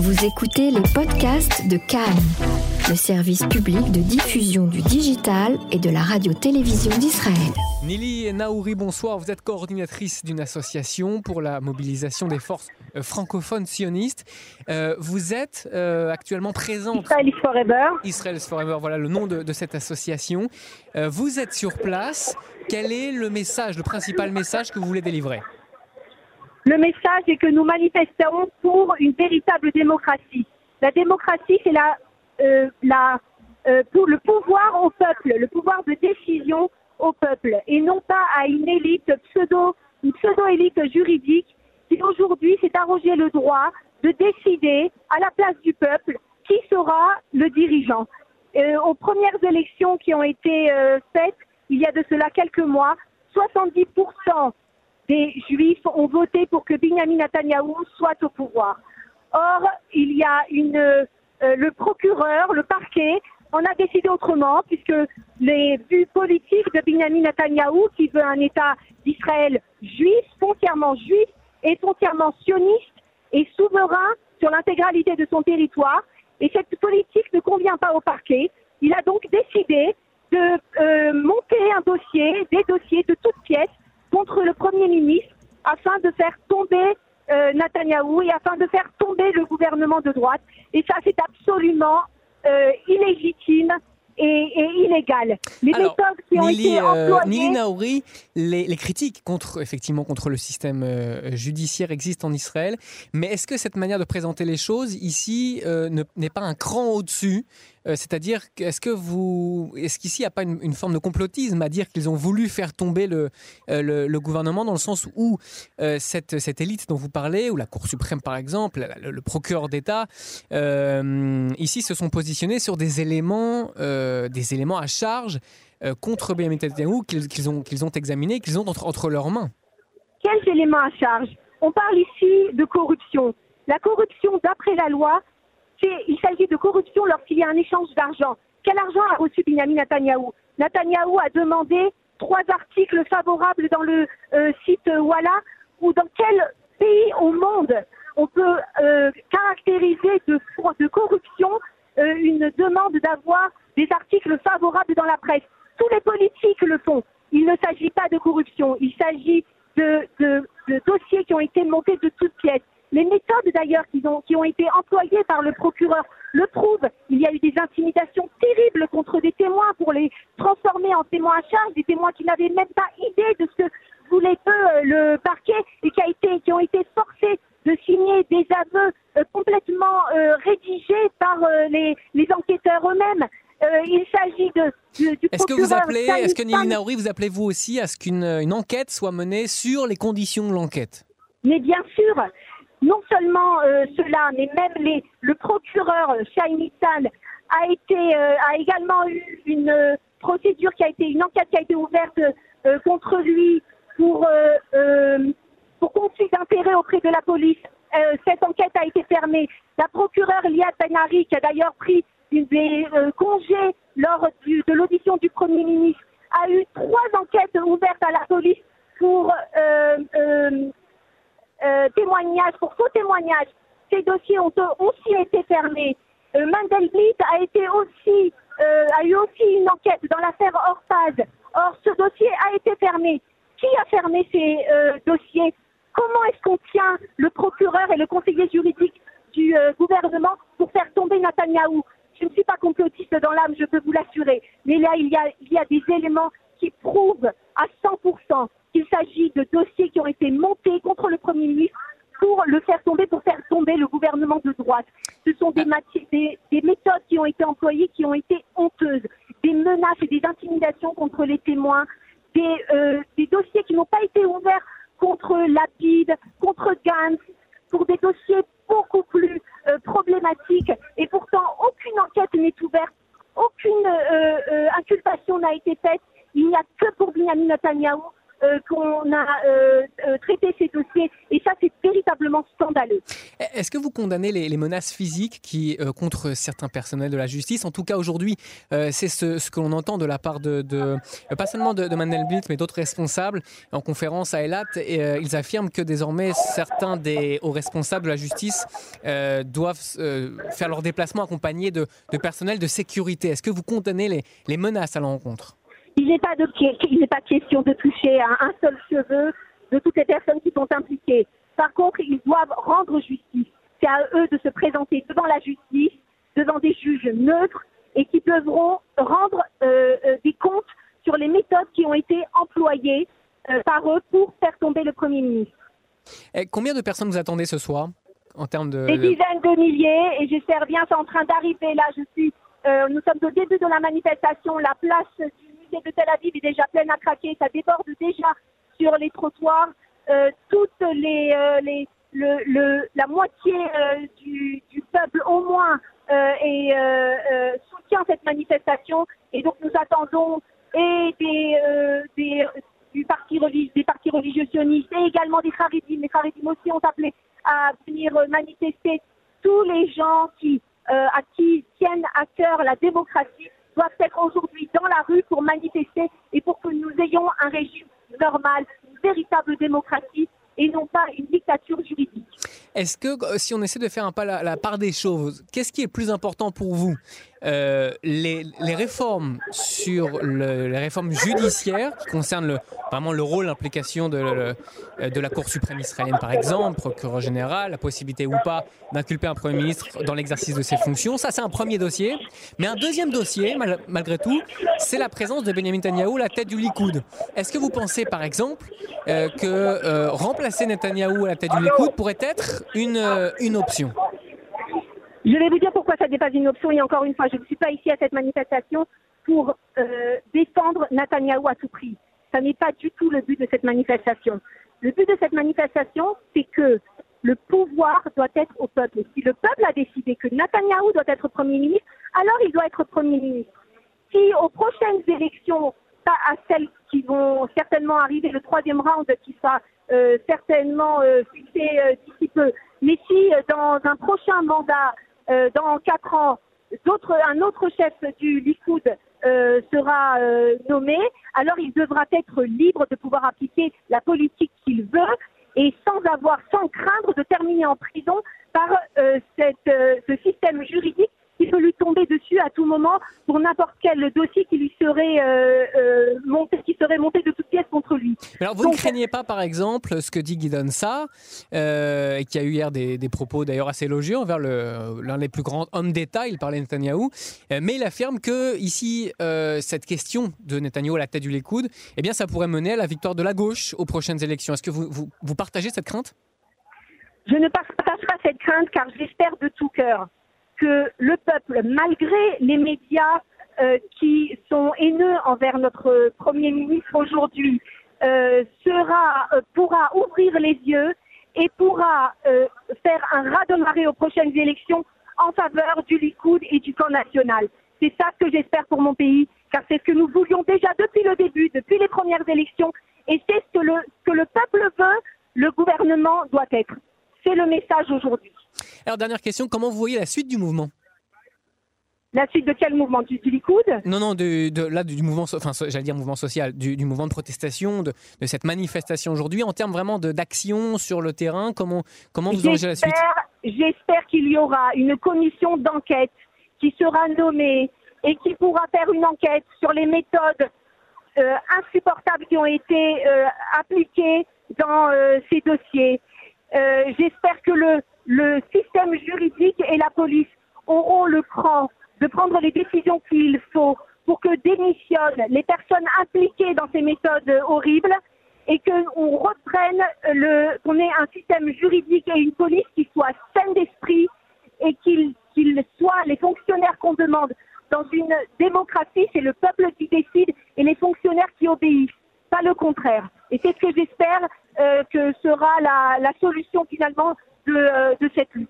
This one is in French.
Vous écoutez les podcasts de Cannes, le service public de diffusion du digital et de la radio-télévision d'Israël. Nili Naouri, bonsoir. Vous êtes coordinatrice d'une association pour la mobilisation des forces euh, francophones sionistes. Euh, vous êtes euh, actuellement présente. Israel is Forever. Israel is Forever, voilà le nom de, de cette association. Euh, vous êtes sur place. Quel est le message, le principal message que vous voulez délivrer? Le message est que nous manifestons pour une véritable démocratie. La démocratie, c'est euh, euh, le pouvoir au peuple, le pouvoir de décision au peuple, et non pas à une élite pseudo, une pseudo-élite juridique qui aujourd'hui s'est arrogé le droit de décider à la place du peuple qui sera le dirigeant. Euh, aux premières élections qui ont été faites il y a de cela quelques mois, 70% des Juifs ont voté pour que Benjamin Netanyahou soit au pouvoir. Or, il y a une, euh, le procureur, le parquet, en a décidé autrement, puisque les vues politiques de Benjamin Netanyahou, qui veut un État d'Israël juif, foncièrement juif et foncièrement sioniste et souverain sur l'intégralité de son territoire, et cette politique ne convient pas au parquet. Il a donc décidé de euh, monter un dossier, des dossiers de toutes pièces contre le Premier ministre afin de faire tomber euh, Netanyahou et afin de faire tomber le gouvernement de droite. Et ça, c'est absolument euh, illégitime et, et illégal. Les Alors, méthodes qui ont été euh, employées... Nili Naouri, les, les critiques contre, effectivement, contre le système euh, judiciaire existent en Israël, mais est-ce que cette manière de présenter les choses ici euh, ne- n'est pas un cran au-dessus Euh, C'est-à-dire, est-ce que vous, est-ce qu'ici il n'y a pas une, forme de complotisme à dire qu'ils ont voulu faire tomber le, euh, le, gouvernement dans le sens où euh, cette, cette élite dont vous parlez, ou la Cour suprême par exemple, le, procureur d'État, ici se sont positionnés sur des éléments, des éléments à charge contre Benjamin Netanyahu qu'ils ont, qu'ils ont examinés, qu'ils ont entre, entre leurs mains. Quels éléments à charge? On parle ici de corruption. La corruption, d'après la loi, il s'agit de corruption lorsqu'il y a un échange d'argent. Quel argent a reçu Benjamin Netanyahou Netanyahou a demandé trois articles favorables dans le euh, site Walla ou dans quel pays au monde on peut euh, caractériser de, corruption euh, une demande d'avoir des articles favorables dans la presse? Tous les politiques le font. Il ne s'agit pas de corruption, il s'agit de dossiers qui ont été montés de toutes pièces. Les méthodes d'ailleurs qui ont, qui ont été employées par le procureur le prouvent. Il y a eu des intimidations terribles contre des témoins pour les transformer en témoins à charge, des témoins qui n'avaient même pas idée de ce que voulait eux euh, le parquet et qui, a été, qui ont été forcés de signer des aveux euh, complètement euh, rédigés par euh, les, les enquêteurs eux-mêmes. Il s'agit de, du, du Est-ce que vous appelez, est-ce que Nili Naouri, vous appelez vous aussi à ce qu'une une enquête soit menée sur les conditions de l'enquête? Mais bien sûr, non seulement euh, cela, mais même le procureur euh, Shai Nissan a euh, a également eu une procédure qui a été une enquête qui a été ouverte contre lui pour conflit d'intérêt auprès de la police. Cette enquête a été fermée. La procureure Liad Benari, qui a d'ailleurs pris des euh, congés lors du- de l'audition du Premier ministre, a eu trois enquêtes ouvertes à la police pour euh, euh, euh, témoignage, pour faux témoignage. Ces dossiers ont aussi été fermés. Euh, Mandelblit a été aussi, euh, a eu aussi une enquête dans l'affaire Or, ce dossier a été fermé. Qui a fermé ces euh, dossiers? Comment est-ce qu'on tient le procureur et le conseiller juridique du euh, gouvernement pour faire tomber Netanyahou Je ne suis pas complotiste dans l'âme, je peux vous l'assurer. Mais là, il y a des éléments qui prouvent à 100% qu'il s'agit de dossiers qui ont été montés contre le Premier ministre pour le faire tomber, pour faire tomber le gouvernement de droite. Ce sont des, mati- des, des méthodes qui ont été employées qui ont été honteuses, des menaces et des intimidations contre les témoins, des, euh, des dossiers qui n'ont pas été ouverts contre Contre Gantz, pour des dossiers beaucoup plus euh, problématiques. Et pourtant, aucune enquête n'est ouverte, aucune euh, euh, inculpation n'a été faite. Il n'y a que pour Benjamin Netanyahou euh, qu'on a traité ces dossiers. Véritablement scandaleux. Est-ce que vous condamnez les, menaces physiques qui, euh, contre certains personnels de la justice? En tout cas, aujourd'hui, euh, c'est ce, que l'on entend de la part de, pas seulement de, de Mandelblit, mais d'autres responsables. En conférence à Elat, et, ils affirment que désormais, certains des hauts responsables de la justice doivent faire leur déplacement accompagnés de, personnel de sécurité. Est-ce que vous condamnez les, les menaces à l'encontre il n'est pas, pas question de toucher à un seul cheveu de toutes les personnes qui sont impliquées. Par contre, ils doivent rendre justice. C'est à eux de se présenter devant la justice, devant des juges neutres et qui devront rendre euh, euh, des comptes sur les méthodes qui ont été employées euh, par eux pour faire tomber le Premier ministre. Et combien de personnes vous attendez ce soir en termes de... Des dizaines de milliers et j'espère bien, c'est en train d'arriver. Là, je suis, nous sommes au début de la manifestation. La place du de Tel Aviv est déjà pleine à craquer, ça déborde déjà sur les trottoirs. Euh, toutes les, euh, la moitié euh, du, peuple au moins soutient cette manifestation et donc nous attendons et des, des des partis religieux sionistes et également des Haridim. Les Haridim aussi ont appelé à venir manifester tous les gens qui, à qui tiennent à cœur la démocratie doivent être aujourd'hui dans la rue pour manifester et pour que nous ayons un régime normal, une véritable démocratie et non pas une dictature juridique. Est-ce que euh, si on essaie de faire un pas la, la part des choses, qu'est-ce qui est plus important pour vous? Euh, les, réformes sur le, les réformes judiciaires qui concernent vraiment le rôle, l'implication de, euh, la Cour suprême israélienne, par exemple, procureur général, la possibilité ou pas d'inculper un Premier ministre dans l'exercice de ses fonctions. Ça, c'est un premier dossier. Mais un deuxième dossier, malgré tout, c'est la présence de Benjamin Netanyahu, la tête du Likoud. Est-ce que vous pensez, par exemple, euh, que remplacer Netanyahu à la tête du Likoud pourrait être une option? Je vais vous dire pourquoi ça n'est pas une option. Et encore une fois, je ne suis pas ici à cette manifestation pour euh, défendre Netanyahou à tout prix. Ça n'est pas du tout le but de cette manifestation. Le but de cette manifestation, c'est que le pouvoir doit être au peuple. Si le peuple a décidé que Netanyahou doit être Premier ministre, alors il doit être Premier ministre. Si aux prochaines élections, pas à celles qui vont certainement arriver, le troisième round qui sera euh, certainement euh, fixé d'ici peu, mais si dans un prochain mandat, euh, dans quatre ans, un autre chef du Likoud euh, sera euh, nommé, alors il devra être libre de pouvoir appliquer la politique qu'il veut et sans avoir, sans craindre de terminer en prison par ce système juridique qui peut lui tomber dessus à tout moment pour n'importe quel dossier qui lui serait euh, euh, monté, qui serait monté de toutes pièces contre lui. Alors vous ne craignez pas, par exemple, ce que dit Guidon Sa, euh, qui a eu hier des, propos d'ailleurs assez élogieux envers l'un des plus grands hommes d'État, il parlait de Netanyahou, mais il affirme que ici, cette question de Netanyahou à la tête du Likoud, eh bien, ça pourrait mener à la victoire de la gauche aux prochaines élections. Est-ce que vous, vous, vous partagez cette crainte? Je ne partage pas cette crainte car j'espère de tout cœur que le peuple, malgré les médias euh, qui sont haineux envers notre Premier ministre aujourd'hui, euh, sera, euh, pourra ouvrir les yeux et pourra faire un raz de marée aux prochaines élections en faveur du Likoud et du camp national. C'est ça que j'espère pour mon pays, car c'est ce que nous voulions déjà depuis le début, depuis les premières élections, et c'est ce que le, que le peuple veut, le gouvernement doit être. C'est le message aujourd'hui. Alors, dernière question, comment vous voyez la suite du mouvement? La suite de quel mouvement? Du, du Likoud? Non, non, de, là, du mouvement, enfin, j'allais dire mouvement social, du, mouvement de protestation, de, cette manifestation aujourd'hui, en termes vraiment d'action sur le terrain, comment, comment vous envisagez la suite? J'espère qu'il y aura une commission d'enquête qui sera nommée et qui pourra faire une enquête sur les méthodes euh, insupportables qui ont été euh, appliquées dans euh, ces dossiers. J'espère que le, le système juridique et la police auront le cran de prendre les décisions qu'il faut pour que démissionnent les personnes impliquées dans ces méthodes horribles et qu'on reprenne le, qu'on ait un système juridique et une police qui soit saine d'esprit et qu'ils soient les fonctionnaires qu'on demande. Dans une démocratie, c'est le peuple qui décide et les fonctionnaires qui obéissent, pas le contraire. Et c'est ce que j'espère euh, que sera la, solution finalement de, euh, de cette lutte.